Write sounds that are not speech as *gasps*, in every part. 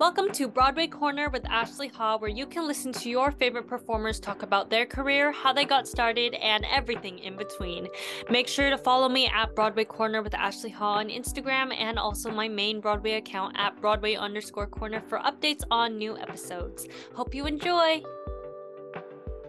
Welcome to Broadway Corner with Ashley Ha, where you can listen to your favorite performers talk about their career, how they got started, and everything in between. Make sure to follow me at Broadway Corner with Ashley Ha on Instagram and also my main Broadway account at Broadway underscore corner for updates on new episodes. Hope you enjoy!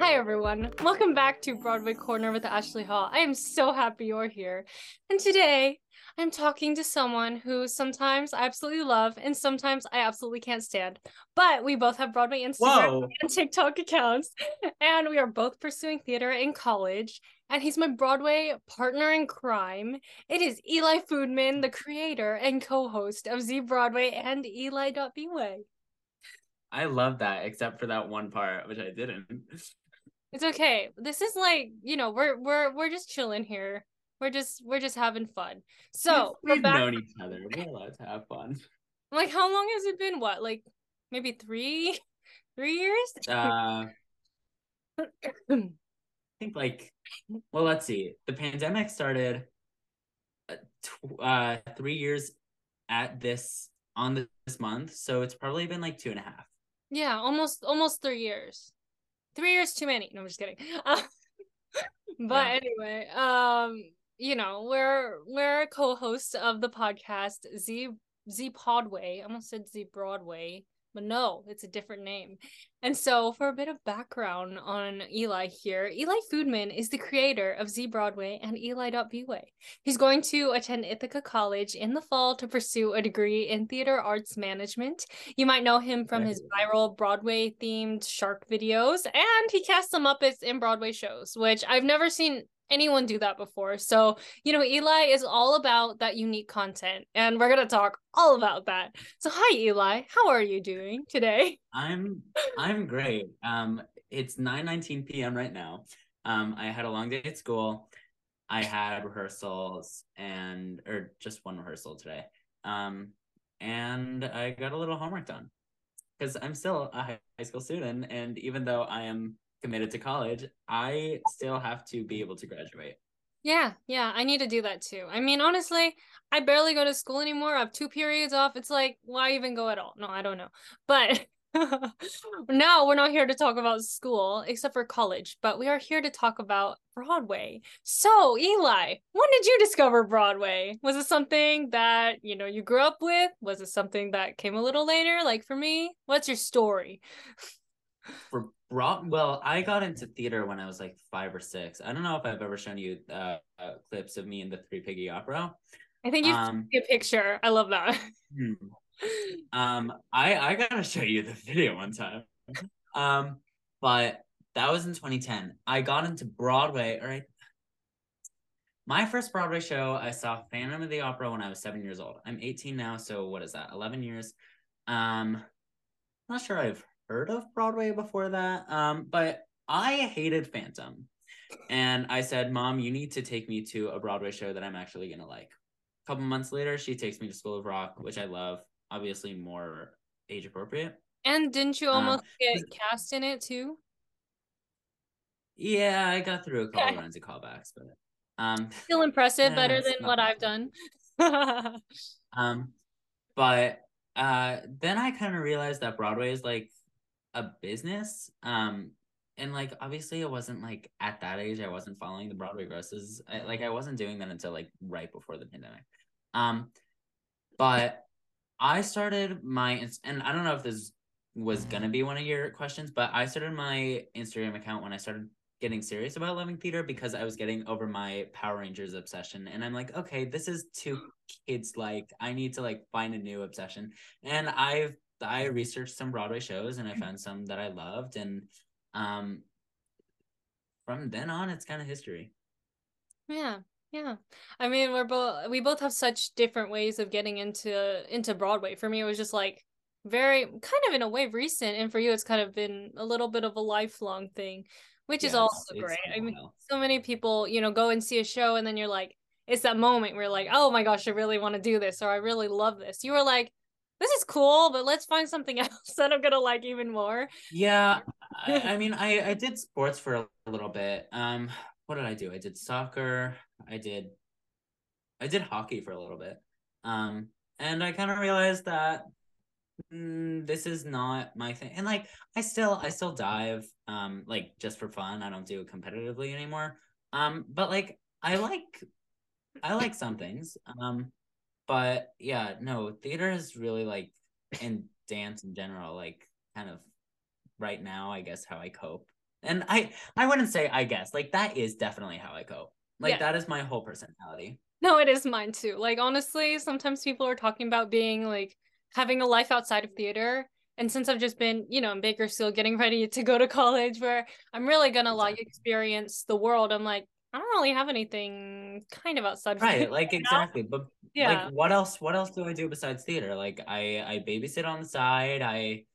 Hi, everyone. Welcome back to Broadway Corner with Ashley Ha. I am so happy you're here. And today, I'm talking to someone who sometimes I absolutely love and sometimes I absolutely can't stand. But we both have Broadway Instagram Whoa. and TikTok accounts, *laughs* and we are both pursuing theater in college. And he's my Broadway partner in crime. It is Eli Foodman, the creator and co host of ZBroadway and Eli.bway. I love that, except for that one part, which I didn't. It's okay. This is like, you know, we're we're we're just chilling here. We're just we're just having fun. So we're we've back. known each other. We're allowed to have fun. Like, how long has it been? What, like maybe three, *laughs* three years? Uh, I think like, well, let's see. The pandemic started uh, tw- uh three years at this on this month, so it's probably been like two and a half. yeah, almost almost three years. Three years too many. No, I'm just kidding. *laughs* Uh, but Yeah. anyway, um, you know, we're we're co-hosts of the podcast Z ZPodway. I almost said ZBroadway, but no, it's a different name. And so, for a bit of background on Eli here, Eli Foodman is the creator of ZBroadway and Eli.bway. He's going to attend Ithaca College in the fall to pursue a degree in theater arts management. You might know him from his viral Broadway themed shark videos, and he casts some Muppets in Broadway shows, which I've never seen anyone do that before. So, you know, Eli is all about that unique content, and we're going to talk all about that. So, hi, Eli. How are you doing today? I'm I'm great. Um, it's nine nineteen p.m. right now. Um, I had a long day at school. I had rehearsals and or just one rehearsal today. Um, and I got a little homework done because I'm still a high school student, and even though I am committed to college, I still have to be able to graduate. Yeah, yeah, I need to do that too. I mean, honestly, I barely go to school anymore. I have two periods off. It's like, why even go at all? No, I don't know. But *laughs* now we're not here to talk about school, except for college, but we are here to talk about Broadway. So, Eli, when did you discover Broadway? Was it something that, you know, you grew up with? Was it something that came a little later, like for me? What's your story? For broad, well, I got into theater when I was like five or six. I don't know if I've ever shown you uh, uh clips of me in the Three Piggy Opera. I think you Um, a picture. I love that. Hmm. Um, I I gotta show you the video one time. Um, but that was in 2010. I got into Broadway. All right. My first Broadway show, I saw Phantom of the Opera when I was seven years old. I'm 18 now, so what is that? 11 years. Um, not sure I've heard of Broadway before that. Um, but I hated Phantom, and I said, "Mom, you need to take me to a Broadway show that I'm actually gonna like." A couple months later, she takes me to School of Rock, which I love. Obviously, more age appropriate. And didn't you Um, almost *laughs* get cast in it too? Yeah, I got through a couple Okay. runs of callbacks, but um, *laughs* Still impressive, Yeah, better than what. I've done. *laughs* um, but uh, then I kind of realized that Broadway is like a business. Um, and like obviously, I wasn't like at that age. I wasn't following the Broadway grosses. I, like I wasn't doing that until like right before the pandemic. Um, but I started my and I don't know if this was gonna be one of your questions, but I started my Instagram account when I started getting serious about loving theater because I was getting over my Power Rangers obsession, and I'm like, okay, this is too kids like. I need to like find a new obsession, and I've I researched some Broadway shows and I found some that I loved, and um, from then on, it's kind of history. yeah, yeah. I mean, we're both we both have such different ways of getting into into Broadway. For me, it was just like very kind of in a way recent, and for you, it's kind of been a little bit of a lifelong thing, which is also great. I mean, so many people, you know, go and see a show, and then you're like, it's that moment where you're like, oh my gosh, I really want to do this, or I really love this. You were like. This is cool, but let's find something *laughs* else that I'm gonna like even more. Yeah, I, *laughs* I mean, I I did sports for a little bit. Um, what did I do? I did soccer. I did, I did hockey for a little bit. Um, and I kind of realized that mm, this is not my thing. And like I still I still dive um like just for fun. I don't do it competitively anymore. Um but like I like I like some things. Um but yeah, no, theater is really like and dance in general like kind of right now I guess how I cope. And I I wouldn't say I guess. Like that is definitely how I cope. Like yeah. that is my whole personality. No, it is mine too. Like honestly, sometimes people are talking about being like having a life outside of theater. And since I've just been, you know, in Bakersfield getting ready to go to *laughs* college where I'm really gonna exactly. like experience the world, I'm like, I don't really have anything kind of outside right like *laughs* exactly but yeah. like what else what else do i do besides theater? Like i i babysit on the side i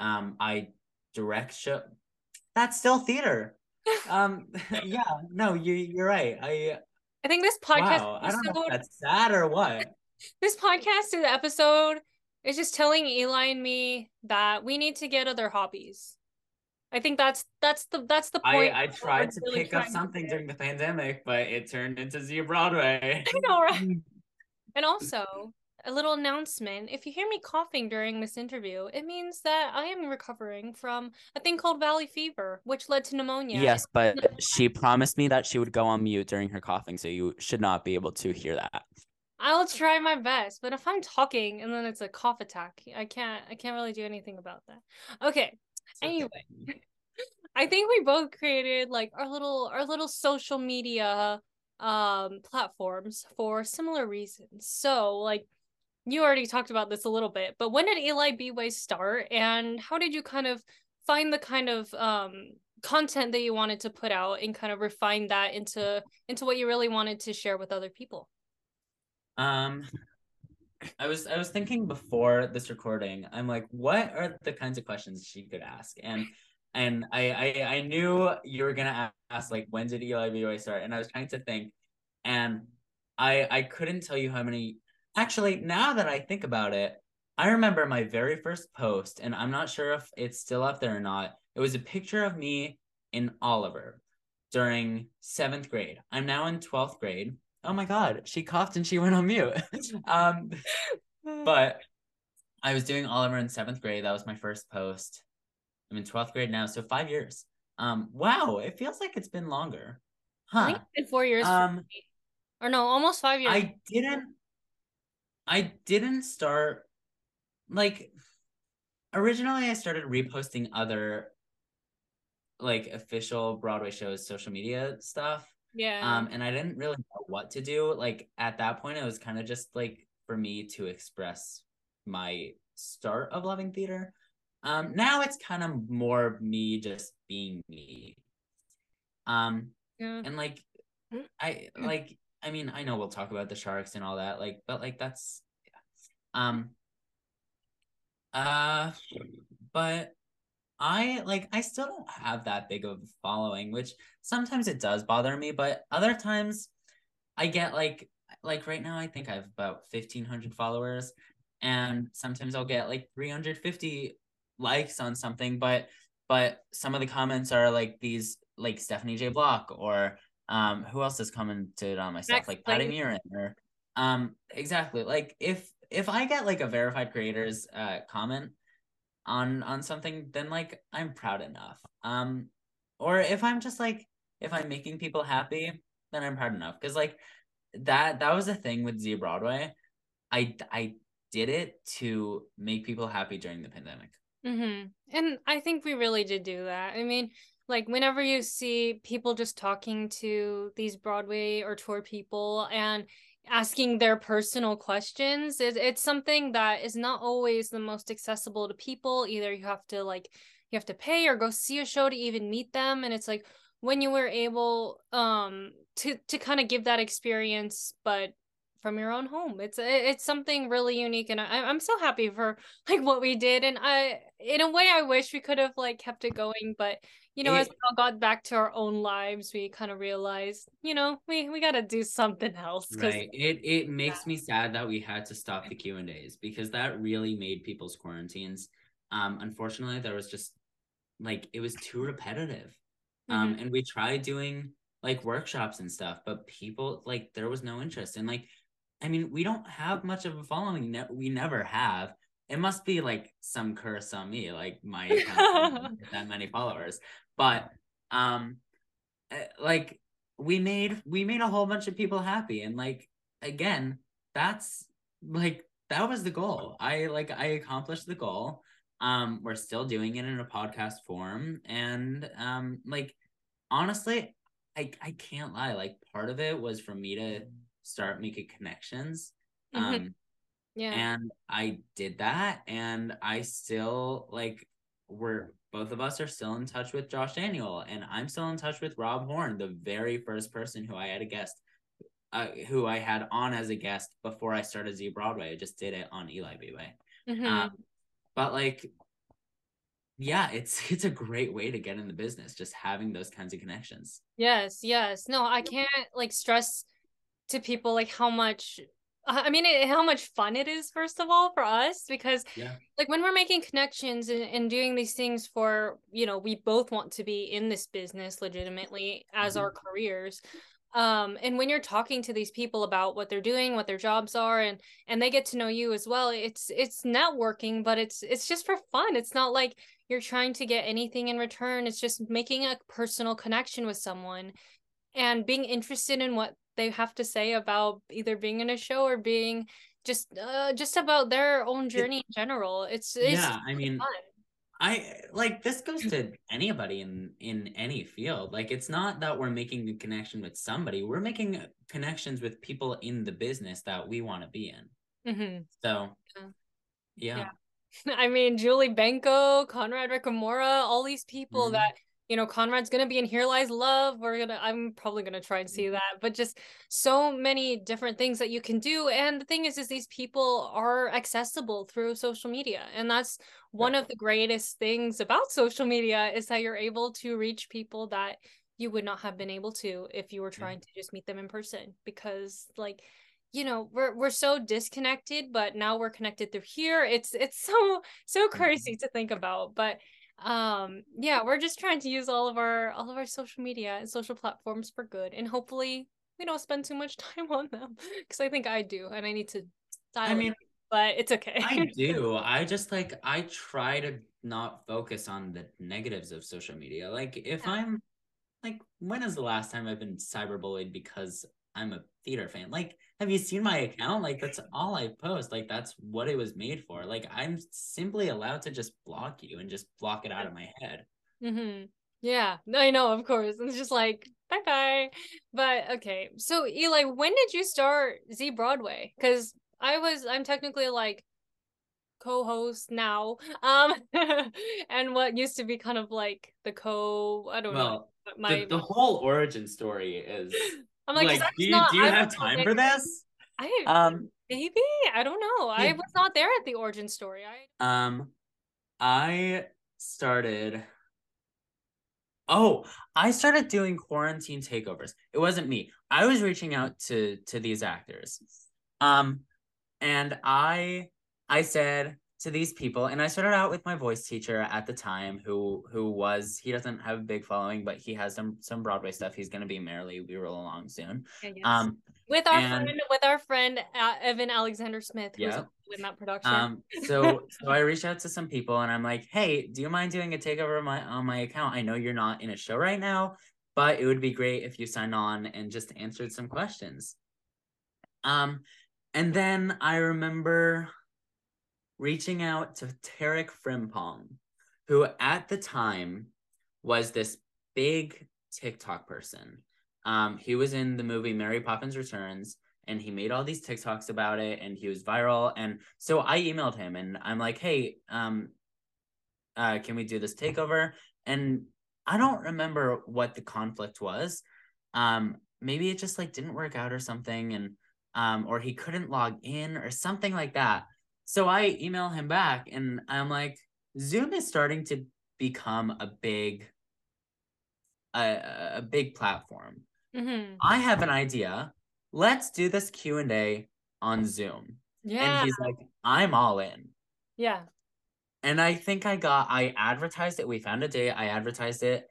um i direct show that's still theater. Um *laughs* yeah no you you're right i i think this podcast wow, i don't know if that's sad or what. *laughs* this podcast is episode is just telling eli and me that we need to get other hobbies I think that's that's the that's the point. I, I tried to really pick up something during the pandemic, but it turned into ZBroadway. *laughs* I know, right? Mm. and also, a little announcement. If you hear me coughing during this interview, it means that I am recovering from a thing called valley fever, which led to pneumonia. Yes, but she promised me that she would go on mute during her coughing, so you should not be able to hear that. I'll try my best, but if I'm talking and then it's a cough attack, I can't I can't really do anything about that. Okay, anyway *laughs* i think we both created like our little our little social media um platforms for similar reasons. So like you already talked about this a little bit but when did eli b-way start? And how did you kind of find the kind of um content that you wanted to put out and kind of refine that into into what you really wanted to share with other people? Um I was I was thinking before this recording, I'm like, what are the kinds of questions she could ask? And and I I, I knew you were gonna ask like when did Eli B-Way start? And I was trying to think, and I I couldn't tell you how many actually now that I think about it, I remember my very first post, and I'm not sure if it's still up there or not. It was a picture of me in Oliver during seventh grade. I'm now in 12th grade oh my god, she coughed and she went on mute. *laughs* um, *laughs* but I was doing Oliver in seventh grade. That was my first post. I'm in 12th grade now, so five years. Um, wow, it feels like it's been longer. Huh. I think it's been four years. Um, or no, almost five years. I didn't. I didn't start like originally. I started reposting other like official Broadway shows, social media stuff. Yeah. Um, and I didn't really know what to do. Like at that point, it was kind of just like for me to express my start of loving theater. Um, now it's kind of more me just being me. Um, yeah. and like mm. I like I mean, I know we'll talk about the sharks and all that, like, but like that's yeah. Um uh but I like I still don't have that big of a following, which sometimes it does bother me, but other times I get like like right now I think I have about 1500 followers and sometimes I'll get like 350 likes on something, but but some of the comments are like these like Stephanie J. Block or um who else has commented on my stuff like Patty Murin or um exactly like if if I get like a verified creators uh comment on on something then like i'm proud enough. Um or if i'm just like if i'm making people happy then i'm proud enough. Because like that that was the thing with z broadway. I i did it to make people happy during the pandemic. Mm-hmm. and i think we really did do that. I mean like whenever you see people just talking to these broadway or tour people and asking their personal questions it, it's something that is not always the most accessible to people either you have to like you have to pay or go see a show to even meet them and it's like when you were able um to to kind of give that experience but from your own home it's it's something really unique and I, i'm so happy for like what we did and i in a way i wish we could have like kept it going but you know, it, as we all got back to our own lives, we kind of realized, you know, we we got to do something else. Right. It it makes yeah. me sad that we had to stop the Q and A's because that really made people's quarantines. Um, unfortunately, there was just like it was too repetitive. Um, mm-hmm. and we tried doing like workshops and stuff, but people like there was no interest. And like, I mean, we don't have much of a following. we never have. it must be like some curse on me, like my account *laughs* that many followers. But um, eh, like we made we made a whole bunch of people happy, and like again, that's like that was the goal. I like I accomplished the goal. Um, we're still doing it in a podcast form, and um, like honestly, I I can't lie. Like part of it was for me to start making connections. Mhm. Um, Yeah. and I did that, and I still like we're both of us are still in touch with Josh Daniel, and I'm still in touch with Rob Horn, the very first person who I had a guest, uh, who I had on as a guest before I started ZBroadway. I just did it on Eli B-Way. Mhm. Um, but like, yeah, it's *laughs* it's a great way to get in the business, just having those kinds of connections. Yes, yes. No, I can't like stress to people like how much I mean it, how much fun it is first of all for us because Yeah. like when we're making connections and, and doing these things for you know we both want to be in this business legitimately as Mhm. our careers um and when you're talking to these people about what they're doing what their jobs are and and they get to know you as well it's it's networking but it's it's just for fun it's not like you're trying to get anything in return it's just making a personal connection with someone and being interested in what they have to say about either being in a show or being just uh just about their own journey in general it's it's yeah, I mean, fun I like this goes to anybody in in any field. Like it's not that we're making a connection with somebody. We're making connections with people in the business that we want to be in. hmm So Yeah. yeah. Yeah. *laughs* I mean, Julie Benko, Conrad Ricamora, all these people Mhm. that, you know, Conrad's gonna be in Here Lies Love. We're gonna, I'm probably gonna try and see mm-hmm. that, but just so many different things that you can do. And the thing is, is these people are accessible through social media. And that's one of the greatest things about social media is that you're able to reach people that you would not have been able to if you were trying to just meet them in person because like you know we're we're so disconnected but now we're connected through here it's it's so so mm-hmm. crazy to think about but um yeah we're just trying to use all of our all of our social media and social platforms for good and hopefully we don't spend too much *laughs* time on them because i think i do and i need to dial I mean, but it's okay I *laughs* do. I just like I try to not focus on the negatives of social media. Like if Yeah. I'm like when is the last time I've been cyberbullied because I'm a theater fan? Like have you seen my account? Like that's all I post. Like that's what it was made for. Like I'm simply allowed to just block you and just block it out of my head. Mm-hmm. Yeah, I know, of course. It's just like bye bye. But okay, so Eli, when did you start ZBroadway? Because I was, I'm technically like co-host now, um, *laughs* and what used to be kind of like the co, I don't know, Well, but my, the, the whole origin story is *laughs* I'm like, like, do you not- do you I have time for this? I Um, maybe I don't know. I was not there at the origin story. I Um, I started. Oh, I started doing quarantine takeovers. It wasn't me. I was reaching out to to these actors. Um, and I I said to these people, and I started out with my voice teacher at the time, who who was he doesn't have a big following, but he has some some Broadway stuff. He's gonna be Merrily We Roll Along soon. I guess. Um, with our and- friend, with our friend uh, Evan Alexander Smith, who was Yep. in that production. Um, so so I reached out to some people and I'm like, hey, do you mind doing a takeover on my on my account? I know you're not in a show right now, but it would be great if you signed on and just answered some questions. Um, and then I remember reaching out to Tarik Frimpong, who at the time was this big TikTok person. Um, he was in the movie Mary Poppins Returns and he made all these TikToks about it and he was viral. And so I emailed him and I'm like, hey, um, uh, can we do this takeover? And I don't remember what the conflict was. Um, maybe it just like didn't work out or something, and um, or he couldn't log in or something like that. So I email him back and I'm like, Zoom is starting to become a big a, a big platform. mm-hmm. I have an idea. Let's do this Q&A on Zoom. Yeah, And he's like, I'm all in. yeah. And I think I got I advertised it. We found a date. I advertised it.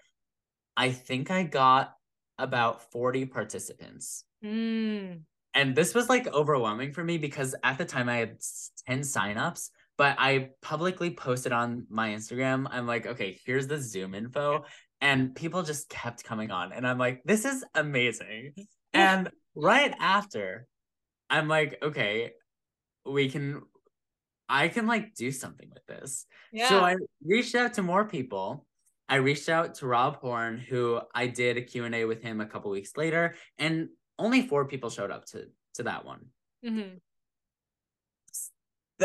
I think I got about 40 participants. Mm. And this was like overwhelming for me because at the time I had s- 10 signups, but I publicly posted on my Instagram. I'm like, okay, here's the Zoom info. And people just kept coming on. And I'm like, this is amazing. *laughs* And right after, I'm like, okay, we can I can like do something with this. Yeah. So I reached out to more people. I reached out to Rob Horn, who I did a Q&A with him a couple weeks later, and only four people showed up to to that one. Mhm.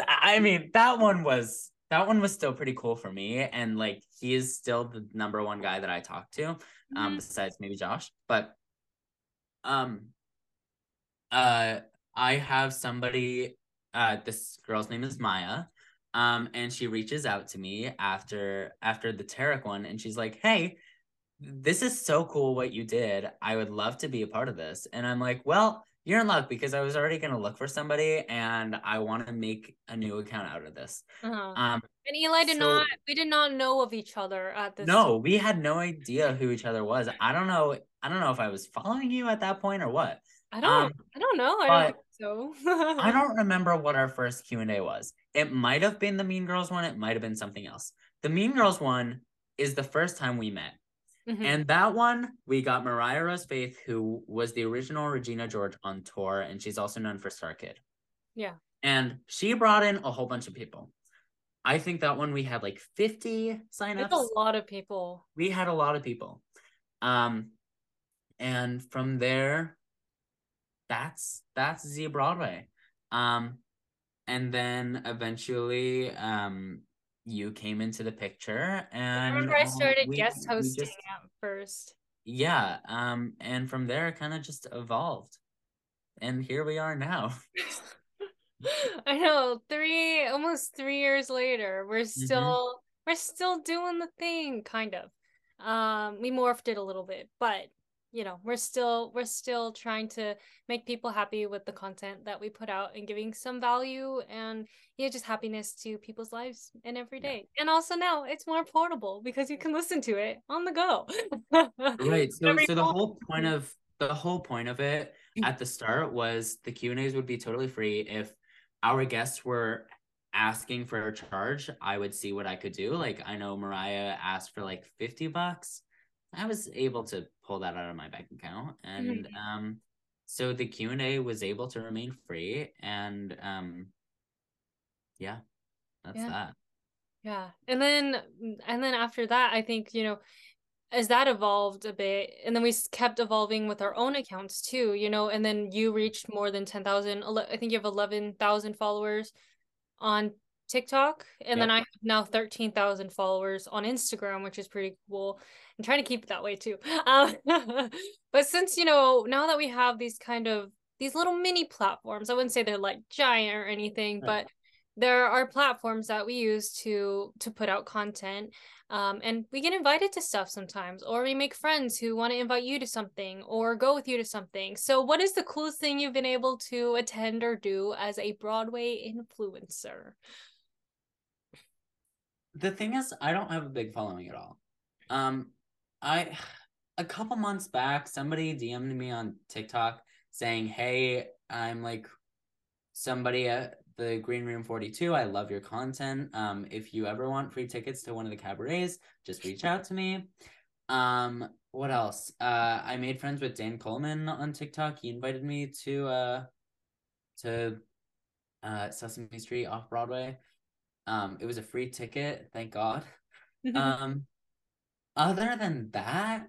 I mean, that one was that one was still pretty cool for me, and like he is still the number one guy that I talk to, um, Mhm. besides maybe Josh. But um, uh, I have somebody. Uh, this girl's name is Maya. Um, and she reaches out to me after after the Tarik one, and she's like, "Hey, this is so cool what you did. I would love to be a part of this." And I'm like, "Well, you're in luck because I was already gonna look for somebody, and I want to make a new account out of this." Uh-huh. Um, And Eli did so- not. We did not know of each other at this. no, we had no idea who each other was. I don't know. I don't know if I was following you at that point or what. I don't. um, I don't know. I don't think so. *laughs* I don't remember what our first Q and A was. It might have been the Mean Girls one. It might have been something else. The Mean Girls one is the first time we met. Mhm. And that one, we got Mariah Rose Faith, who was the original Regina George on tour, and she's also known for Star Kid. Yeah. And she brought in a whole bunch of people. I think that one we had like 50 It's signups. a lot of people. We had a lot of people. Um, and from there, that's that's ZBroadway. Um, and then eventually, um, you came into the picture, and I remember I um, started we- guest hosting just- at first. yeah um and from there it kind of just evolved and here we are now *laughs* *laughs* I know. Three, almost three years later, we're Mm-hmm. still we're still doing the thing, kind of. Um, we morphed it a little bit, but you know, we're still we're still trying to make people happy with the content that we put out and giving some value and yeah, just happiness to people's lives and every day. Yeah. And also now it's more portable because you can listen to it on the go. right. *laughs* So so the whole point mm-hmm. of the whole point of it mm-hmm. at the start was the q and a's would be totally free. If our guests were asking for a charge i would see what i could do. Like i know mariah asked for like 50 bucks i was able to pull that out of my bank account and Mhm. um so the q and a was able to remain free and um yeah that's Yeah. that Yeah. And then and then after that, I think, you know, as that evolved a bit, and then we kept evolving with our own accounts too, you know, and then you reached more than 10,000. ele- I think you have 11,000 followers on TikTok, and then I have now 13,000 followers on Instagram, which is pretty cool. I'm trying to keep it that way too. *laughs* Um, *laughs* but since, you know, now that we have these kind of these little mini platforms, I wouldn't say they're like giant or anything, but there are platforms that we use to to put out content um, and we get invited to stuff sometimes or we make friends who want to invite you to something or go with you to something so what is the coolest thing you've been able to attend or do as a broadway influencer the thing is i don't have a big following at all. Um i *sighs* a couple months back somebody dm'd me on tiktok saying hey i'm like somebody at the green room 42 i love your content. Um if you ever want free tickets to one of the cabarets just reach out to me. Um what else? Uh i made friends with dan coleman on tiktok. He invited me to uh to uh sesame street off broadway um it was a free ticket thank god. *laughs* Um other than that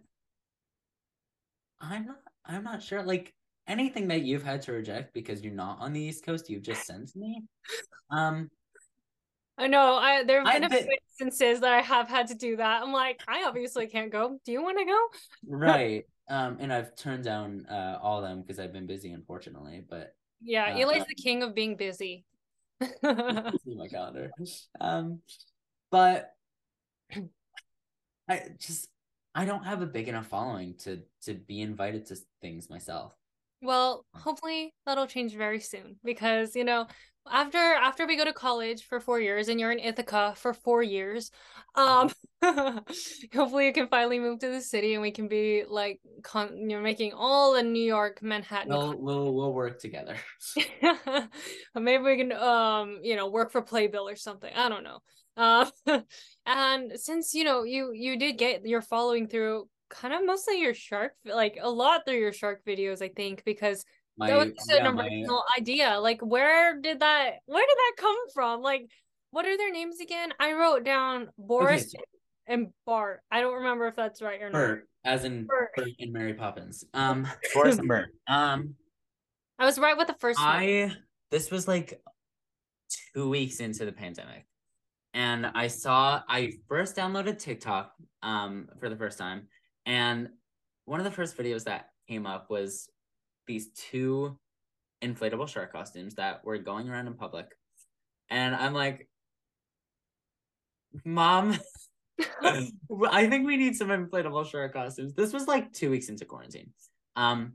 i'm not i'm not sure like anything that you've had to reject because you're not on the east coast you've just sent me. Um i know i there have been a did- few instances that i have had to do that. I'm like i obviously can't go. Do you want to go? *laughs* Right um and i've turned down uh all of them because i've been busy unfortunately but yeah Uh, eli's the king of being busy see my calendar. Um but i just i don't have a big enough following to to be invited to things myself. Well, hopefully that'll change very soon because, you know, after after we go to college for four years and you're in Ithaca for four years, um, *laughs* hopefully you can finally move to the city and we can be like con- you know making all the New York Manhattan. We'll we'll we'll work together. *laughs* Maybe we can um you know work for Playbill or something. I don't know. Uh, *laughs* and since you know you you did get your following through kind of mostly your shark like a lot through your shark videos, I think because My, that was yeah, an my- original idea. Like, where did that? Where did that come from? Like, what are their names again? I wrote down Boris so- and Bart. I don't remember if that's right or not. Bert, as in Bert. Bert and Mary Poppins. Um, *laughs* Boris and Bert. Um, I was right with the first one. I this was like two weeks into the pandemic, and I saw I first downloaded TikTok um for the first time, and one of the first videos that came up was these two inflatable shark costumes that were going around in public, and I'm like, Mom. *laughs* I think we need some inflatable shark costumes. This was like two weeks into quarantine. Um,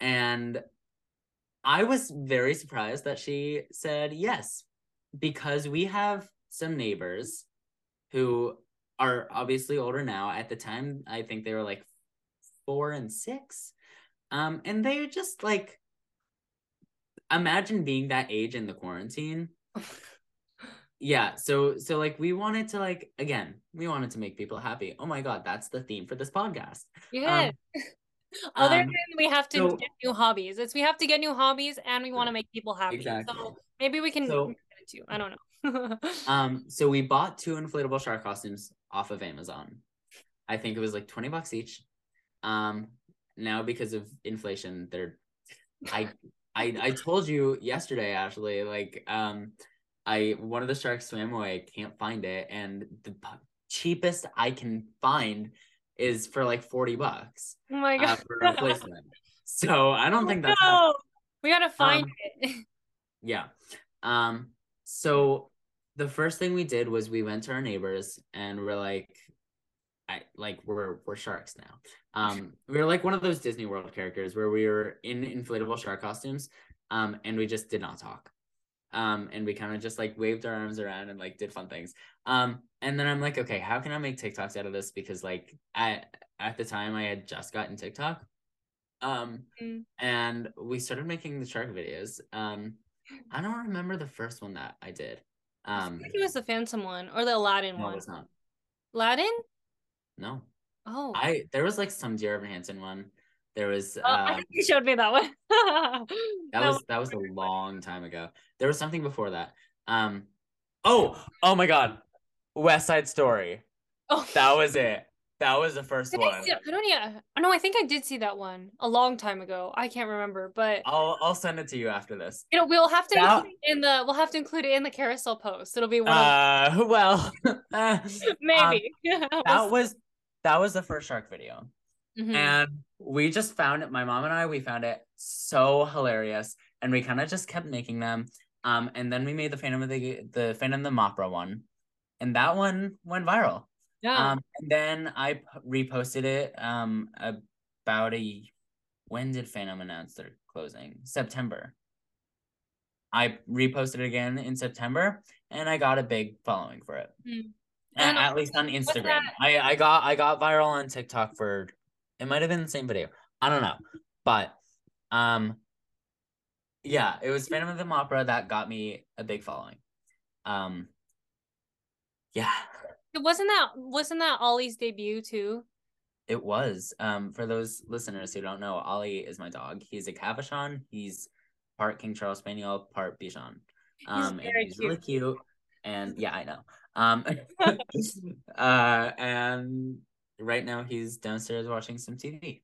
and I was very surprised that she said yes, because we have some neighbors who are obviously older now. At the time, I think they were like four and six. Um, and they're just like, imagine being that age in the quarantine. *laughs* Yeah, so so like we wanted to like again, we wanted to make people happy. Oh my god, that's the theme for this podcast. yeah. *laughs* Other um, than we have to so- get new hobbies, it's we have to get new hobbies and we want to make people happy. Exactly. So maybe we can So- get it too. I don't know. *laughs* Um, so we bought two inflatable shark costumes off of Amazon. I think it was like 20 bucks each. Um, now because of inflation, they're I I I told you yesterday, Ashley, like um I one of the sharks swam away, can't find it, and the cheapest I can find is for like 40 bucks oh my uh, god. for replacement. *laughs* So I don't think that's no. We gotta find Um, it. *laughs* Yeah. Um, so the first thing we did was we went to our neighbors and we're like, I like we're we're sharks now. Um, we were like one of those Disney World characters where we were in inflatable shark costumes, um, and we just did not talk. Um, and we kind of just like waved our arms around and like did fun things. Um, and then I'm like, okay, how can I make TikToks out of this? Because like at at the time I had just gotten TikTok. Um, Mm. and we started making the shark videos. Um, I don't remember the first one that I did. I Um, think it was the Phantom one or the Aladdin no, it one. was not. Aladdin? No, Oh. I there was like some Dear Evan Hansen one. There was Oh, I uh, think you showed me that one. *laughs* that that was that was a long time ago. There was something before that. Um, oh, oh my God, West Side Story. Oh, That was it. That was the first Did I, one. see, I don't yeah. No, I think I did see that one a long time ago. I can't remember, but I'll I'll send it to you after this. you know we'll have to That- in the we'll have to include it in the carousel post. It'll be one of Uh, *laughs* well, uh, *laughs* maybe. that was that was the first shark video. Mhm. and we just found it my mom and i we found it so hilarious and we kind of just kept making them um and then we made the phantom of the the phantom of the opera one and that one went viral yeah. um and then i p- reposted it um about a when did phantom announce their closing september i reposted it again in september and i got a big following for it Mm. And at least on instagram i i got i got viral on tiktok for it might have been the same video i don't know but um yeah it was phantom of the opera that got me a big following um yeah It wasn't that wasn't that Ollie's debut too? It was. Um, for those listeners who don't know, Ollie is my dog. He's a Cavachon. He's part King Charles Spaniel, part Bichon. Um, and very he's really cute. And yeah, I know. Um, *laughs* *laughs* uh, and right now he's downstairs watching some TV.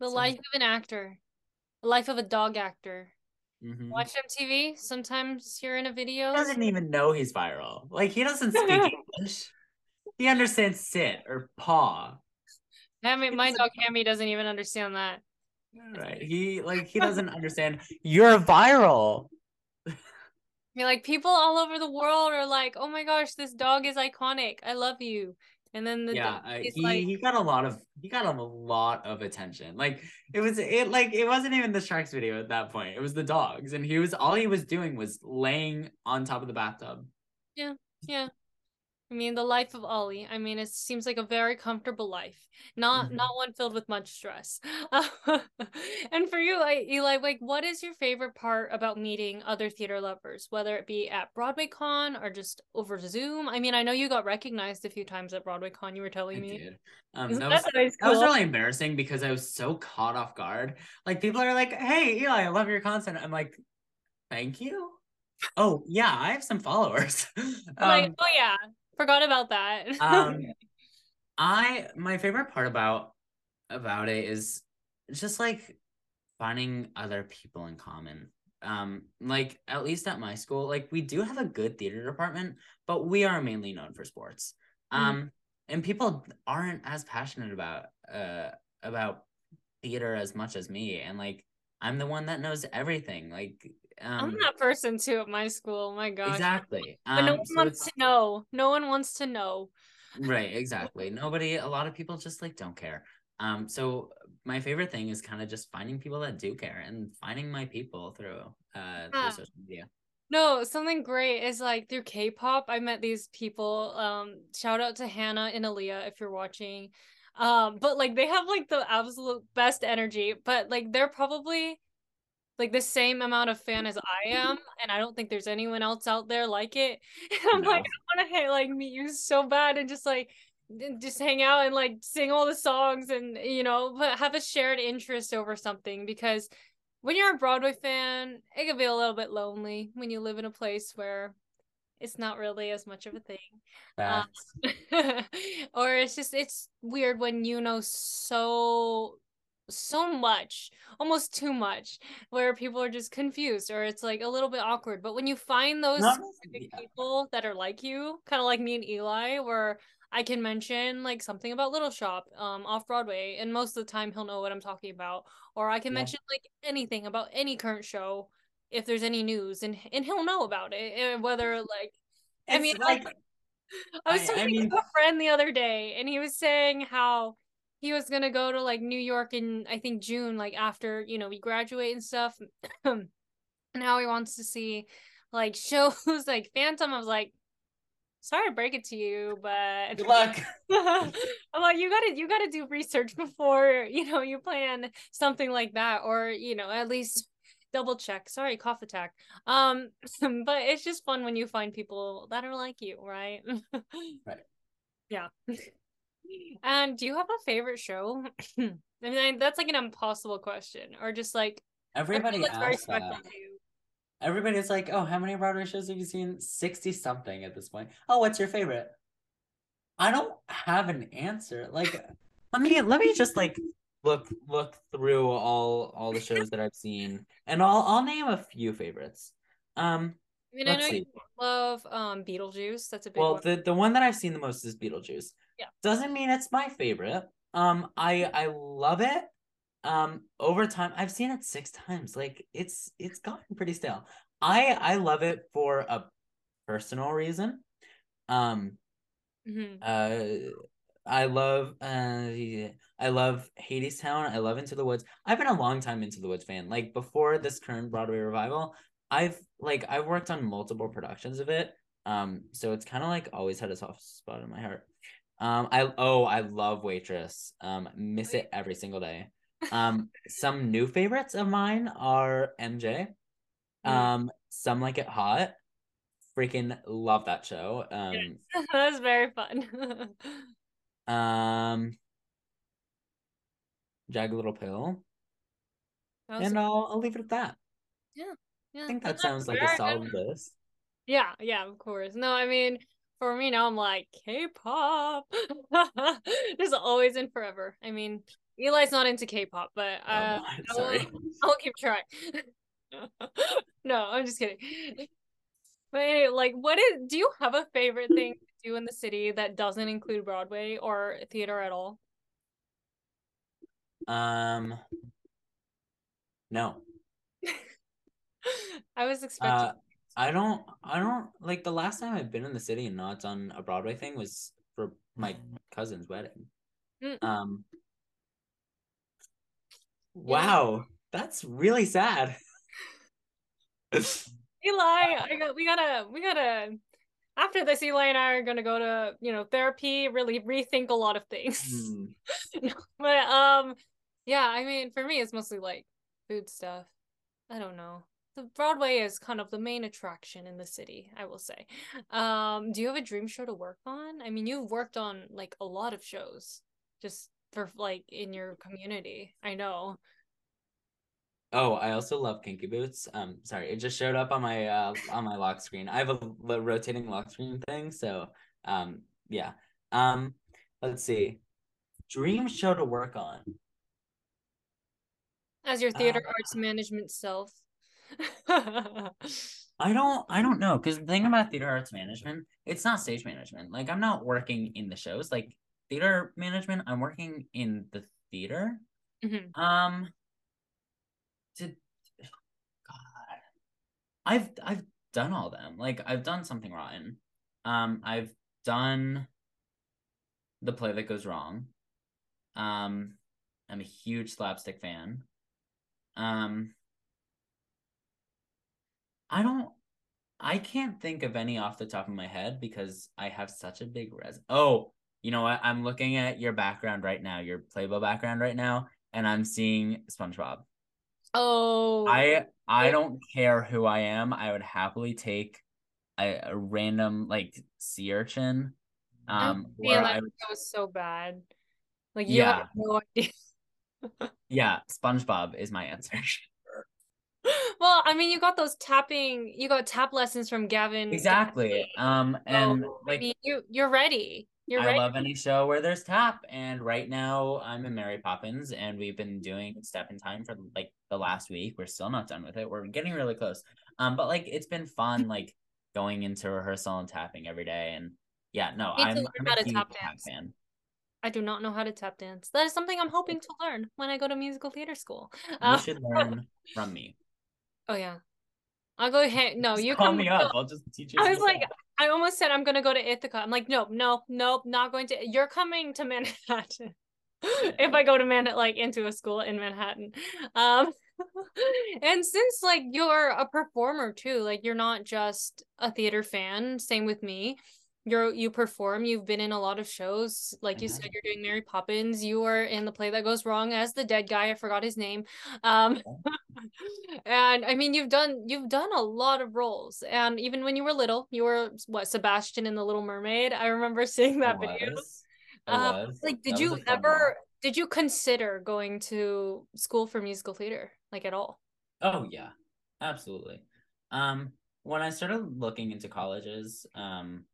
The So- life of an actor, the life of a dog actor. Mhm. Watch MTV. Sometimes you're in a video. He doesn't even know he's viral. Like he doesn't *laughs* speak English. He understands sit or paw. Hammy, my dog Hammy doesn't even understand that. Right. He like he doesn't understand. You're viral. You're like people all over the world are like, "Oh my gosh, this dog is iconic. I love you." And then the yeah, uh, he's he like, he got a lot of he got a lot of attention. Like it was it like it wasn't even the sharks video at that point. It was the dogs, and he was all he was doing was laying on top of the bathtub. Yeah, yeah. I mean, the life of Ollie. I mean, it seems like a very comfortable life, not Mhm. not one filled with much stress. *laughs* and for you, Eli, like, what is your favorite part about meeting other theater lovers, whether it be at BroadwayCon or just over Zoom? I mean, I know you got recognized a few times at BroadwayCon. You were I telling me. did. Um, that was that that was really embarrassing because I was so caught off guard. Like people are like, "Hey, Eli, I love your content." I'm like, "Thank you." Oh yeah, I have some followers. I'm *laughs* like, um, oh yeah, forgot about that. *laughs* um, I my favorite part about about it is just like finding other people in common. Um, like at least at my school, like we do have a good theater department, but we are mainly known for sports. Mhm. Um, and people aren't as passionate about uh about theater as much as me, and like I'm the one that knows everything. Like, um, I'm that person too at my school. My gosh. exactly. But no Um, one so wants to know. No one wants to know. Right, exactly. Nobody, a lot of people just like don't care. Um, so my favorite thing is kind of just finding people that do care and finding my people through uh Yeah. through social media. No, something great is like through K-pop, I met these people. Um, shout out to Hannah and Aaliyah if you're watching. Um, but like they have like the absolute best energy, but like they're probably like the same amount of fan as I am, and I don't think there's anyone else out there like it. *laughs* And I'm like, I want to like meet you so bad and just like just hang out and like sing all the songs and you know, but have a shared interest over something because when you're a Broadway fan, it can be a little bit lonely when you live in a place where it's not really as much of a thing. Um, Facts. *laughs* or it's just it's weird when you know so so much, almost too much, where people are just confused or it's like a little bit awkward. But when you find those Not- specific yeah. people that are like you, kind of like me and Eli, where I can mention like something about Little Shop um off Broadway, and most of the time he'll know what I'm talking about. Or I can Yeah. mention like anything about any current show if there's any news, and and he'll know about it, eh, whether like I mean, like *laughs* I was I- I talking mean- to a friend the other day, and he was saying how he was gonna go to like New York in I think June, like after you know we graduate and stuff, *clears throat* and how he wants to see like *laughs* shows like Phantom. I was like, sorry to break it to you, but good luck. *laughs* I'm like, you gotta you gotta do research *laughs* before you know you plan something like that, or you know at least double check. Sorry, cough attack. Um, *clears throat* but it's just fun when you find people that are like you, right? Right. Yeah. And do you have a favorite show? *clears throat* I mean, that's like an impossible question, or just like Everybody asks that. Everybody's like, "Oh, how many Broadway shows have you seen? Sixty something at this point." Oh, what's your favorite? I don't have an answer. Like, let me let me just like look look through all all the shows that I've seen, and I'll I'll name a few favorites. Um, I mean, I Let's know see. you love um Beetlejuice. That's a big well, one. the the one that I've seen the most is Beetlejuice. Yeah. Doesn't mean it's my favorite. Um, I I love it. Um, over time, I've seen it six times. Like it's it's gotten pretty stale. I I love it for a personal reason. Um, Mhm. uh, I love uh, I love Hadestown. I love Into the Woods. I've been a long time Into the Woods fan. Like before this current Broadway revival, I've like I've worked on multiple productions of it. Um, so it's kind of like always had a soft spot in my heart. Um, I oh I love Waitress. Um, miss it every single day. Um, some new favorites of mine are MJ. Mm. Um, Some Like It Hot. Freaking love that show. Um, *laughs* that was very fun. *laughs* um, Jagged Little Pill, and I'll I'll leave it at that. yeah, I think that sounds like a solid list. Yeah, yeah, of course. No, I mean, for me now, I'm like K-pop. *laughs* Just always and forever. I mean, Eli's not into K-pop, but Oh, uh, I'm I will, *laughs* I'll keep trying. *laughs* no, I'm just kidding. But anyway, like, what is? Do you have a favorite thing to do in the city that doesn't include Broadway or theater at all? Um, no. *laughs* I was expecting. Uh, I don't. I don't like the last time I've been in the city and not done a Broadway thing was for my cousin's wedding. Mm. Um. Wow, that's really sad. *laughs* Eli, I got we gotta we gotta after this, Eli and I are gonna go to, you know, therapy, really rethink a lot of things. Hmm. *laughs* but um yeah, I mean for me it's mostly like food stuff. I don't know. The Broadway is kind of the main attraction in the city, I will say. Um, do you have a dream show to work on? I mean, you've worked on like a lot of shows just for like in your community. I know. Oh, I also love Kinky Boots. Um, sorry, it just showed up on my uh on my lock screen. I have a rotating lock screen thing, so um, yeah. Um, let's see. Dream show to work on. As your theater Uh, arts management self. *laughs* I don't I don't know because the thing about theater arts management, it's not stage management. Like I'm not working in the shows. Like theater management, I'm working in the theater. Mhm. Um to God. I've I've done all them. Like I've done something rotten. Um I've done the play that goes wrong. Um I'm a huge slapstick fan. Um I don't I can't think of any off the top of my head because I have such a big res. Oh, you know what? I'm looking at your background right now, your Playbill background right now, and I'm seeing SpongeBob. oh I I don't care who I am. I would happily take a, a random like sea urchin. Um, feeling or like I would, that was so bad. Like you Yeah. have no *laughs* idea. yeah, SpongeBob is my answer. *laughs* well, I mean, you got those tapping, you got tap lessons from Gavin. exactly. Um, and So, I like mean, you you're ready. You're I ready. love any show where there's tap. And right now I'm in Mary Poppins and we've been doing Step in Time for like the last week. We're still not done with it. We're getting really close. Um, but like it's been fun *laughs* like going into rehearsal and tapping every day. And yeah, no, I'm, I'm a huge tap fan. I do not know how to tap dance. That is something I'm hoping to learn when I go to musical theater school. You Uh, should *laughs* learn from me. Oh yeah, I'll go. Hey, no, Just you call come. me up. I'll just teach you. I was like. I almost said I'm gonna go to Ithaca. I'm like, nope, nope, nope, not going to. You're coming to Manhattan. *laughs* if I go to Manhattan, like into a school in Manhattan. Um, *laughs* and since like you're a performer too, like you're not just a theater fan. Same with me. You're you perform. You've been in a lot of shows. Like you said, you're doing Mary Poppins. You were in the play that goes wrong as the dead guy. I forgot his name. Um, *laughs* and I mean, you've done you've done a lot of roles. And even when you were little, you were what Sebastian in the Little Mermaid. I remember *laughs* seeing that I video. Uh, like, did That you ever role. did you consider going to school for musical theater, like at all? Oh yeah, absolutely. Um, when I started looking into colleges, um,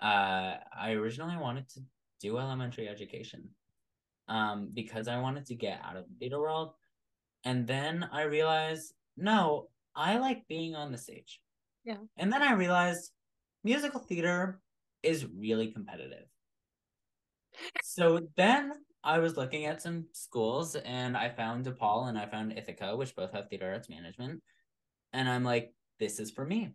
uh, I originally wanted to do elementary education, um, because I wanted to get out of the theater world, and then I realized, no, I like being on the stage. Yeah. And then I realized musical theater is really competitive. So then I was looking at some schools and I found DePaul and I found Ithaca, which both have theater arts management. And I'm like, this is for me.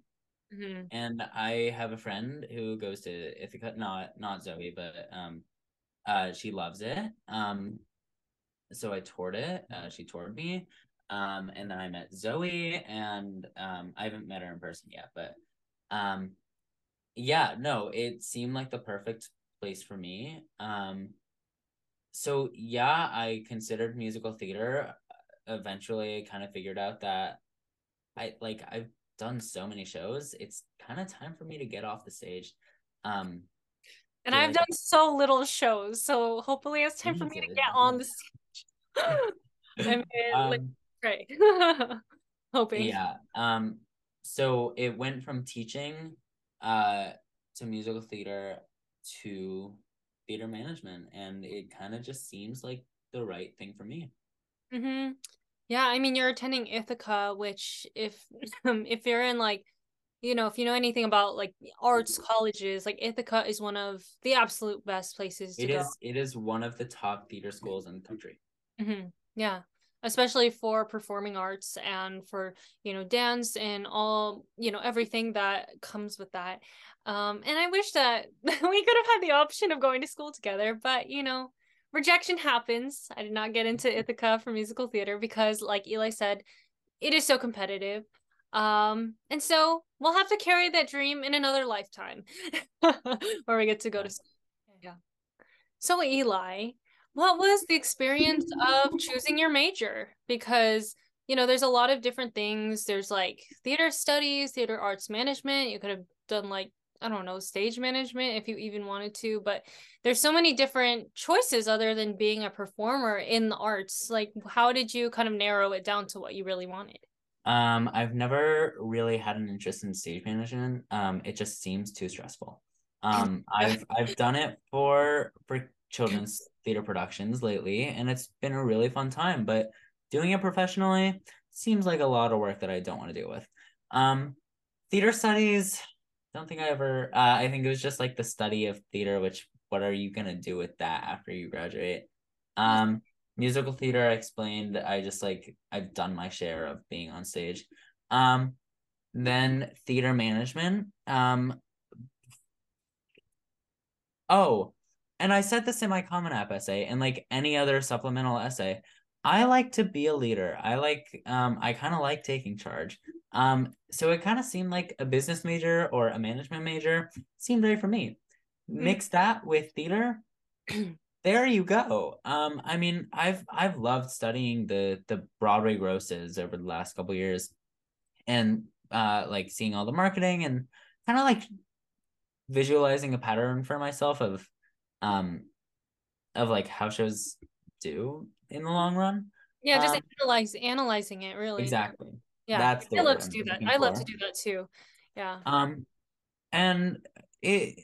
Mhm. And I have a friend who goes to Ithaca, not not Zoe, but um uh she loves it. Um so I toured it. Uh, she toured me. Um and then I met Zoe and um I haven't met her in person yet, but um yeah, no, it seemed like the perfect place for me. Um so yeah, I considered musical theater. Eventually, I kind of figured out that I like I've done so many shows. It's kind of time for me to get off the stage. Um, And I've like- done so little shows, so hopefully it's time for me to get on the stage. *laughs* I mean, like, um, great. *laughs* Hoping. yeah. Um, so it went from teaching, uh, to musical theater to theater management, and it kind of just seems like the right thing for me. Mm-hmm. Yeah, I mean, you're attending Ithaca, which if *laughs* um, if you're in like, you know, if you know anything about like arts colleges, like Ithaca is one of the absolute best places to It go. is. It is one of the top theater schools in the country. hmm Yeah. especially for performing arts and for you know dance and all you know everything that comes with that um and i wish that *laughs* we could have had the option of going to school together but you know rejection happens. I did not get into ithaca for musical theater because like eli said it is so competitive. Um and so we'll have to carry that dream in another lifetime *laughs* where we get to go to school. Yeah. So eli what was the experience of choosing your major? Because you know there's a lot of different things. There's like theater studies theater arts management. You could have done like i don't know stage management if you even wanted to but there's so many different choices other than being a performer in the arts like how did you kind of narrow it down to what you really wanted um i've never really had an interest in stage management um it just seems too stressful um *laughs* i've i've done it for for children's theater productions lately, and it's been a really fun time. But doing it professionally seems like a lot of work that I don't want to deal with. Um, theater studies, don't think I ever. Uh, I think it was just like the study of theater. Which what are you gonna do with that after you graduate? Um, musical theater. I explained. I just like I've done my share of being on stage. Um, then theater management. Um, oh, and I said this in my Common App essay and like any other supplemental essay. I like to be a leader. I like um I kind of like taking charge. Um so it kind of seemed like a business major or a management major seemed right for me. Mm-hmm. Mix that with theater. *clears throat* there you go. Um I mean, I've I've loved studying the the Broadway grosses over the last couple years and uh like seeing all the marketing and kind of like visualizing a pattern for myself of um of like how shows do in the long run. Yeah, just um, analyze analyzing it really. Exactly. Yeah. That's I love to do that. I love to do that too. Yeah. Um and it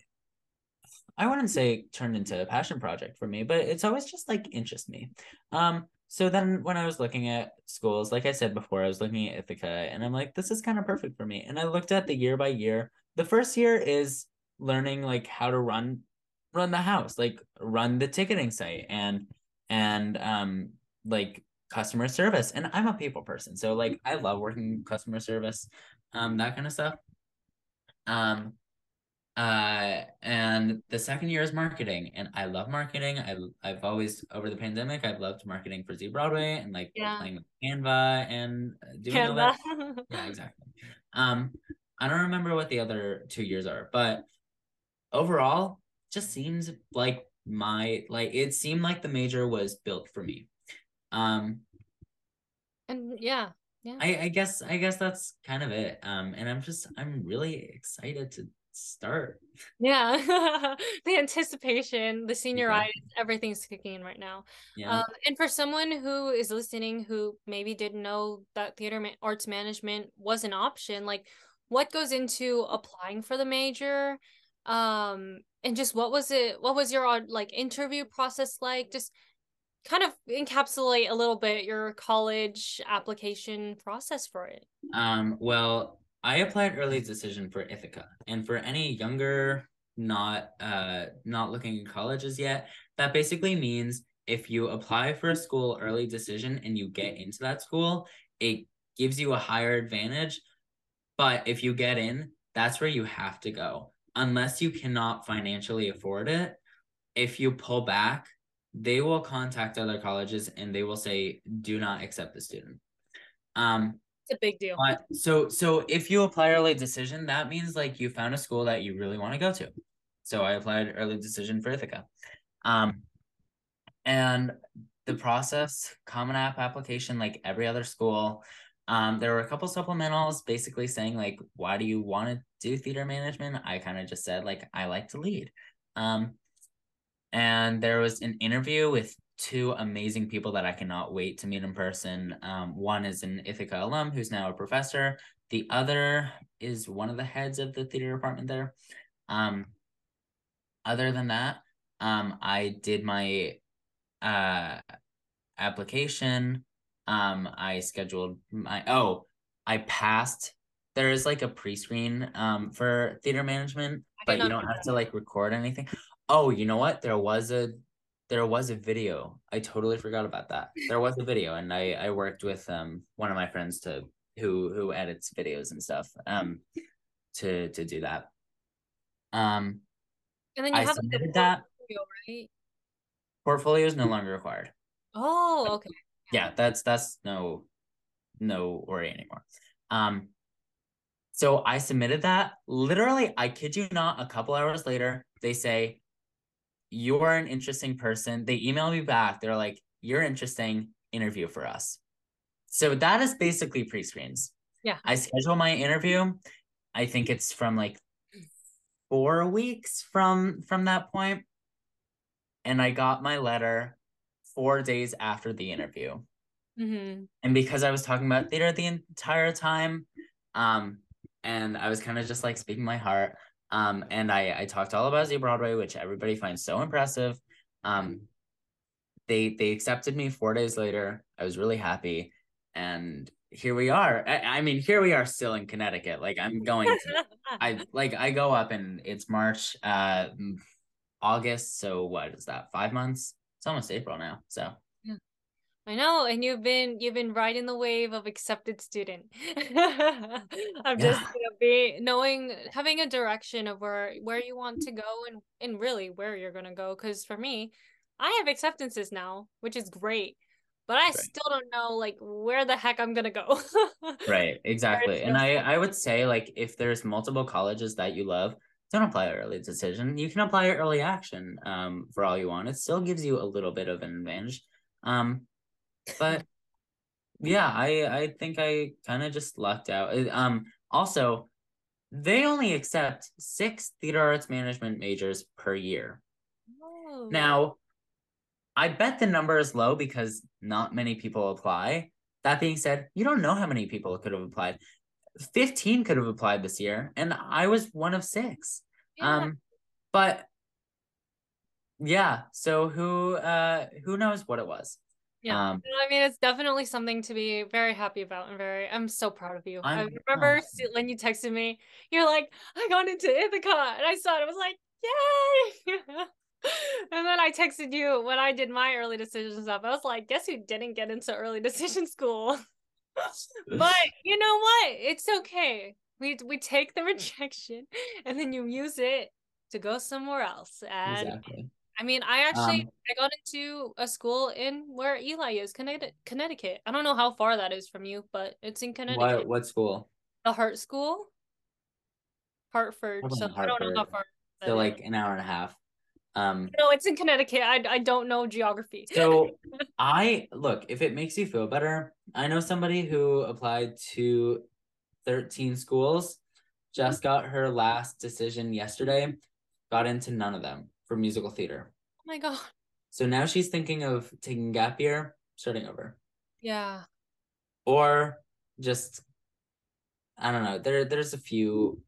I wouldn't say turned into a passion project for me, but it's always just like interest me. Um so then when I was looking at schools, like I said before, I was looking at Ithaca and I'm like, this is kind of perfect for me. And I looked at the year by year. The first year is learning like how to run run the house, like run the ticketing site and and um like customer service. And I'm a people person. So like I love working customer service, um, that kind of stuff. Um uh and the second year is marketing and i love marketing i i've always over the pandemic i've loved marketing for ZBroadway and like yeah. playing with canva and doing canva. all that *laughs* yeah exactly um i don't remember what the other two years are but overall just seems like my like it seemed like the major was built for me. Um and yeah, yeah. I, I guess I guess that's kind of it. Um and I'm just I'm really excited to start. Yeah. *laughs* the anticipation, the senioritis, exactly. everything's kicking in right now. Yeah. Um, and for someone who is listening who maybe didn't know that theater ma- arts management was an option, like what goes into applying for the major? Um and just what was it what was your like interview process like just kind of encapsulate a little bit your college application process for it. Um well i applied early decision for ithaca and for any younger not uh not looking at colleges yet that basically means if you apply for a school early decision and you get into that school it gives you a higher advantage. But if you get in that's where you have to go. Unless you cannot financially afford it, if you pull back, they will contact other colleges and they will say, do not accept the student. Um, it's a big deal. But so so if you apply early decision, that means like you found a school that you really want to go to. So I applied early decision for Ithaca. Um, and the process, Common App application, like every other school, um, there were a couple supplementals basically saying like, why do you want to do theater management? I kind of just said like, I like to lead. Um, and there was an interview with two amazing people that I cannot wait to meet in person. Um, one is an Ithaca alum who's now a professor. The other is one of the heads of the theater department there. Um, other than that, um, I did my uh, application um i scheduled my oh i passed there is like a pre-screen um for theater management but you don't have to like record anything oh you know what there was a there was a video. I totally forgot about that. There was a video, and I I worked with um one of my friends to who who edits videos and stuff um to to do that. Um, And then you I have submitted that. portfolio, right? Portfolio is no longer required. Oh, okay. Yeah, that's that's no no worry anymore. Um, so I submitted that. Literally, I kid you not. A couple hours later, they say you are an interesting person. They email me back. They're like, "You're interesting. Interview for us." So that is basically pre-screens. Yeah. I schedule my interview. I think it's from like four weeks from from that point, and I got my letter four days after the interview Mm-hmm. and because I was talking about theater the entire time, um, and I was kind of just like speaking my heart, um, and I I talked all about ZBroadway, which everybody finds so impressive. Um, they they accepted me four days later. I was really happy, and here we are. I, I mean, here we are still in Connecticut. Like I'm going to, I like I go up and it's March, uh, August. So what is that? Five months? It's almost April now. So I know, and you've been you've been riding the wave of accepted student. *laughs* of just Yeah. you know, be knowing having a direction of where where you want to go and and really where you're gonna go. Because for me, I have acceptances now, which is great, but I still don't know like where the heck I'm gonna go. *laughs* Right, exactly. And I I would say like if there's multiple colleges that you love, don't apply early decision. You can apply early action um for all you want. It still gives you a little bit of an advantage. Um but yeah, I I think I kind of just lucked out. Um also they only accept six theater arts management majors per year. Oh. Now, I bet the number is low because not many people apply. That being said, you don't know how many people could have applied. 15 could have applied this year, and I was one of six. Yeah. Um, but yeah, so who uh who knows what it was? Yeah. Um, I mean, it's definitely something to be very happy about and very, I'm so proud of you. i I'm- remember oh. when you texted me, you're like, I got into Ithaca and I saw it. I was like, yay. *laughs* and then I texted you when I did my early decision stuff. I was like, guess who didn't get into early decision school? *laughs* but *laughs* you know what? It's okay. We, we take the rejection and then you use it to go somewhere else. And exactly. I mean, I actually Um, I got into a school in where Eli is, Connecticut. Connecticut. I don't know how far that is from you, but it's in Connecticut. What what school? The Hart School, Hartford. So in I don't know how far. So like an hour and a half. Um no, it's in Connecticut. I I don't know geography. So I look, if it makes you feel better, I know somebody who applied to 13 schools, just got her last decision yesterday, got into none of them for musical theater. oh my god. So now she's thinking of taking gap year, starting over. Yeah. Or just I don't know. There there's a few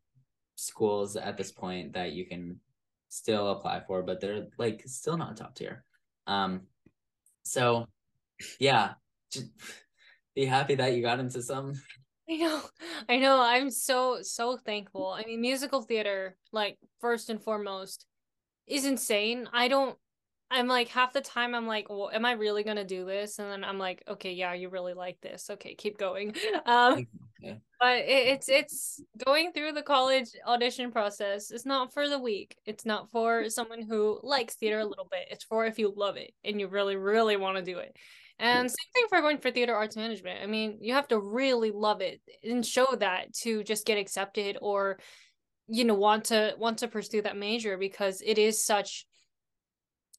schools at this point that you can still apply for, but they're like still not top tier. Um so yeah, just *laughs* be happy that you got into some. I know. I know. I'm so so thankful. I mean, musical theater, like first and foremost, is insane. I don't I'm like half the time I'm like, well, am I really gonna do this? And then I'm like, okay, yeah, you really like this. Okay, keep going. *laughs* Um Yeah. but it, it's it's going through the college audition process. It's not for the weak. It's not for someone who likes theater a little bit. It's for if you love it and you really really want to do it. And same thing for going for theater arts management. I mean, you have to really love it and show that to just get accepted or you know want to want to pursue that major because it is such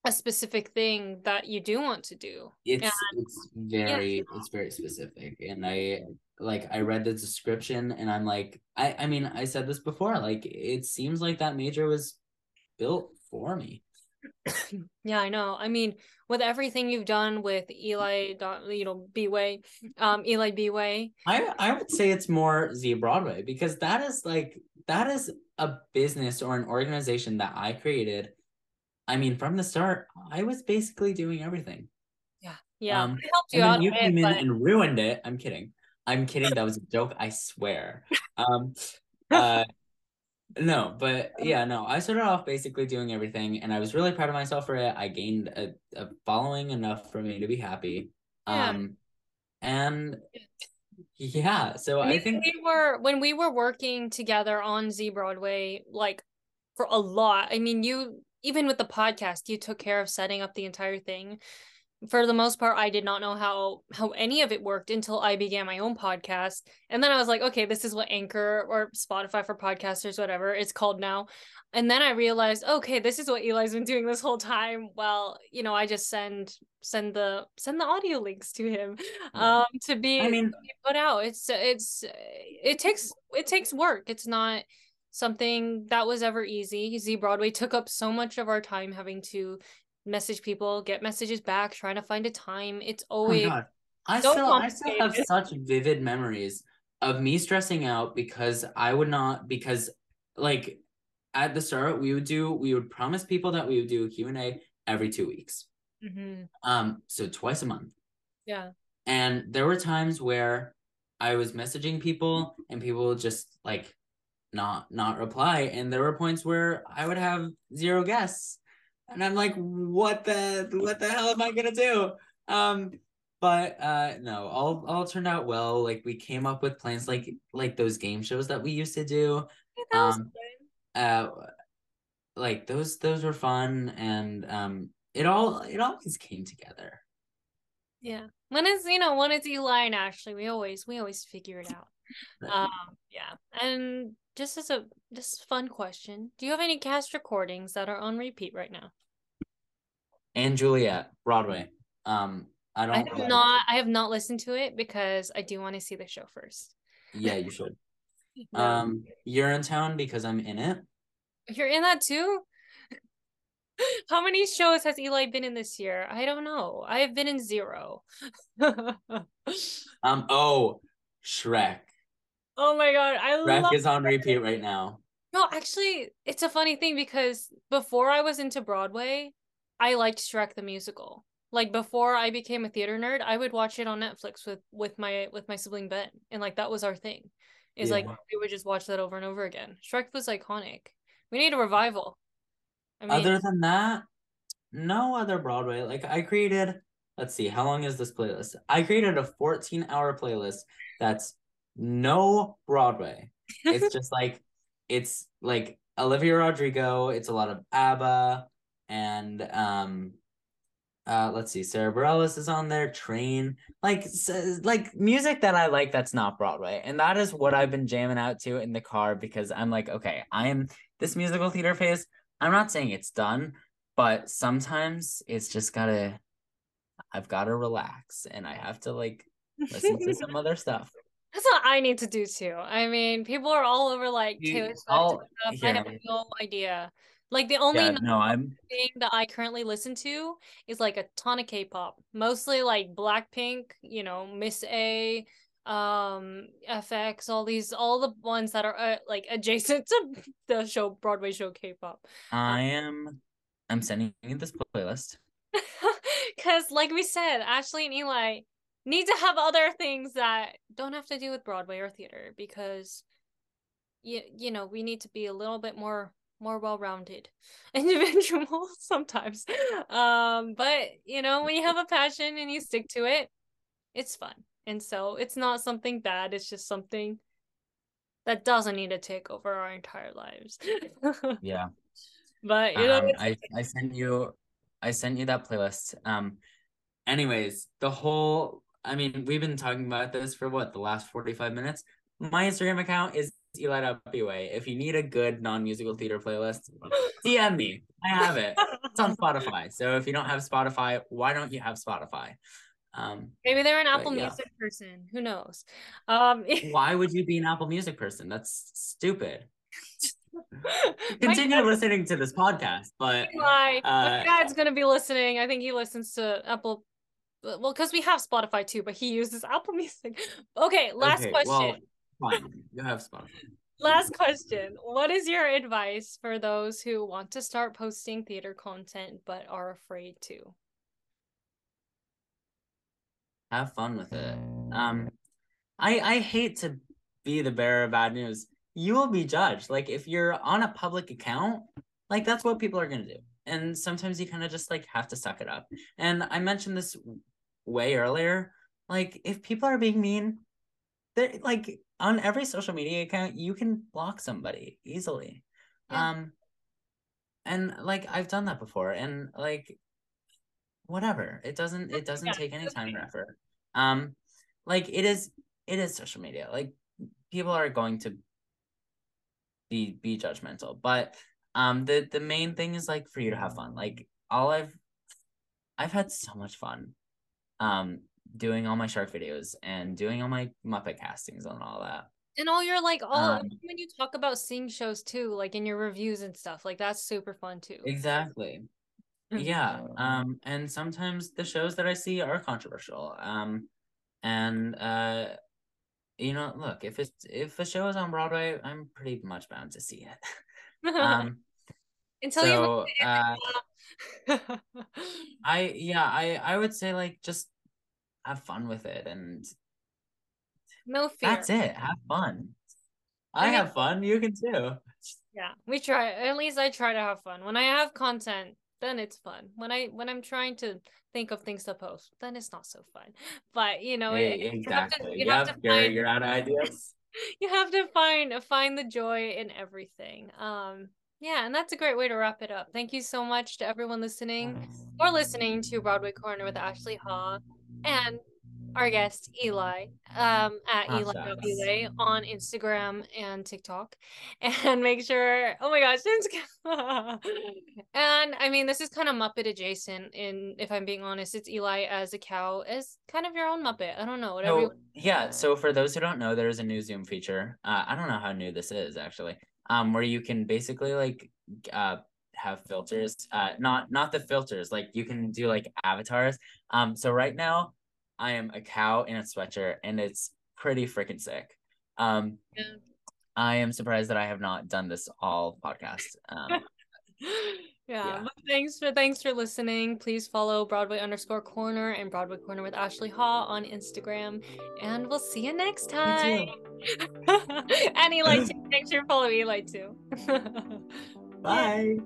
a specific thing that you do want to do. It's it's very it's very specific. And I like I read the description and I'm like I I mean I said this before, like it seems like that major was built for me. *clears throat* Yeah, I know. I mean, with everything you've done with Eli, you know, B-Way, um, Eli B-Way, I I would say it's more ZBroadway because that is like that is a business or an organization that I created. I mean, from the start, I was basically doing everything. yeah, Um, I helped you and out. then you came in but- and ruined it. I'm kidding. I'm kidding. That was a joke. I swear. *laughs* Um, uh, no, but yeah, no. I started off basically doing everything, and I was really proud of myself for it. I gained a, a following enough for me to be happy. Yeah. Um, and yeah, so I think we were when we were working together on ZBroadway, like for a lot. I mean, you even with the podcast, you took care of setting up the entire thing. For the most part, I did not know how how any of it worked until I began my own podcast. And then I was like, okay, this is what Anchor or Spotify for podcasters, whatever it's called now. And then I realized, okay, this is what Eli's been doing this whole time. Well, you know, I just send send the send the audio links to him *laughs* Yeah. um to be I mean, be put out it's it's it takes it takes work it's not something that was ever easy ZBroadway took up so much of our time having to message people get messages back trying to find a time it's oh always God. I so still I still have such vivid memories of me stressing out because I would not because like at the start we would do we would promise people that we would do a Q&A every 2 weeks. Mhm. Um so twice a month. yeah And there were times where I was messaging people and people would just like not not reply. And there were points where I would have zero guests. And I'm like, what the what the hell am I gonna do? Um but uh no, all all turned out well. Like we came up with plans like like those game shows that we used to do. Yeah, Um. Uh like those those were fun and um it all it always came together. yeah when it's you know when it's eli and ashley we always we always figure it out *laughs* um yeah and just as a just fun question do you have any cast recordings that are on repeat right now and Juliet, Broadway. Um, I don't. I have not I have not listened to it because I do want to see the show first. Yeah, you should. *laughs* Um, you're in town because I'm in it. You're in that too? *laughs* How many shows has Eli been in this year? I don't know. I have been in zero. *laughs* Um. Oh, Shrek. Oh my god, I Shrek love is on repeat right now. No, actually, it's a funny thing because before I was into Broadway, I liked Shrek the musical. Like before I became a theater nerd, I would watch it on Netflix with with my with my sibling Ben, and like that was our thing. Is like we would just watch that over and over again. Shrek was iconic. We need a revival. I mean, Other than that, no other Broadway. Like I created. Let's see. How long is this playlist? I created a 14 hour playlist that's no Broadway. It's just *laughs* like it's like Olivia Rodrigo. It's a lot of ABBA and um uh let's see Sara Bareilles is on there train like like music that I like that's not Broadway and that is what I've been jamming out to in the car because I'm like okay I am this musical theater phase I'm not saying it's done but sometimes it's just gotta I've gotta relax and I have to like listen to some *laughs* other stuff that's what I need to do too. I mean, people are all over like You- Taylor Swift and. I have no idea. Like the only yeah no I'm thing that I currently listen to is like a ton of K-pop, mostly like Blackpink, you know, Miss A, um, f(x), all these, all the ones that are uh, like *laughs* adjacent to the show Broadway show K-pop. I am I'm sending you this playlist *laughs* Because, like we said, Ashley and Eli need to have other things that don't have to do with Broadway or theater because, you, you know, we need to be a little bit more more well-rounded *laughs* individuals *laughs* sometimes. Um but you know when you have a passion and you stick to it it's fun. And so it's not something bad it's just something that doesn't need to take over our entire lives. *laughs* Yeah. But you know um, I I sent you I sent you that playlist. Um anyways, the whole I mean, we've been talking about this for what, the last 45 minutes? My Instagram account is Eli Eli.Bway. If you need a good non-musical theater playlist, *gasps* DM me. I have it. It's on Spotify. So if you don't have Spotify, why don't you have Spotify? Um maybe they're an apple yeah. music person who knows um *laughs* why would you be an Apple Music person? That's stupid. *laughs* Continue dad- listening to this podcast, but my, my Uh, dad's gonna be listening i think he listens to apple well because we have spotify too but he uses apple *laughs* music okay last okay, question Well, fine. You have Spotify. Last question. What is your advice for those who want to start posting theater content but are afraid to? have fun with it. Um, I I hate to be the bearer of bad news. you will be judged. Like if you're on a public account, like that's what people are gonna do. And sometimes you kind of just like have to suck it up. And I mentioned this way earlier. Like if people are being mean, they're like on every social media account, you can block somebody easily. Yeah. Um and like I've done that before and like whatever. It doesn't it doesn't Yeah, take any time or effort. Um like it is it is social media. Like people are going to be be judgmental. But um the the main thing is like for you to have fun. Like all I've I've had so much fun um doing all my shark videos and doing all my Muppet castings and all that. And all your like all Um, when you talk about seeing shows too, like in your reviews and stuff, like that's super fun too. Exactly. Mm. Yeah. Um and sometimes the shows that I see are controversial. Um and uh you know, look, if it's if a show is on Broadway, I'm pretty much bound to see it. *laughs* *laughs* Um Until you uh you *laughs* I yeah, I I would say like just have fun with it and no fear. that's it. Have fun. I, I have fun, you can too. Yeah, we try. At least I try to have fun. When I have content, then it's fun. When I when I'm trying to think of things to post, then it's not so fun. But you know, Hey, it- you have to- exactly. you have Yep, to you're you're out of ideas. *laughs* you have to find find the joy in everything. Um, yeah, and that's a great way to wrap it up. Thank you so much to everyone listening or listening to Broadway Corner with Ashley Ha and our guest Eli um at Ah, Eli on Instagram and TikTok *laughs* and make sure oh my gosh *laughs* and I mean this is kind of Muppet adjacent in if I'm being honest it's Eli as a cow as kind of your own Muppet I don't know whatever you yeah, so for those who don't know, there's a new Zoom feature. Uh, I don't know how new this is actually. Um, where you can basically like uh have filters. Uh, not not the filters. Like you can do like avatars. Um, so right now, I am a cow in a sweatshirt, and it's pretty freaking sick. Um, Yeah. I am surprised that I have not done this all podcast. Um, *laughs* yeah, Yeah. thanks for thanks for listening. Please follow Broadway underscore corner and Broadway corner with Ashley Ha on Instagram, and we'll see you next time. and Eli too. Make sure to follow Eli too. *laughs* *laughs* bye.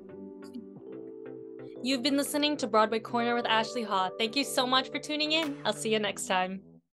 You've been listening to Broadway Corner with Ashley Ha. Thank you so much for tuning in. I'll see you next time.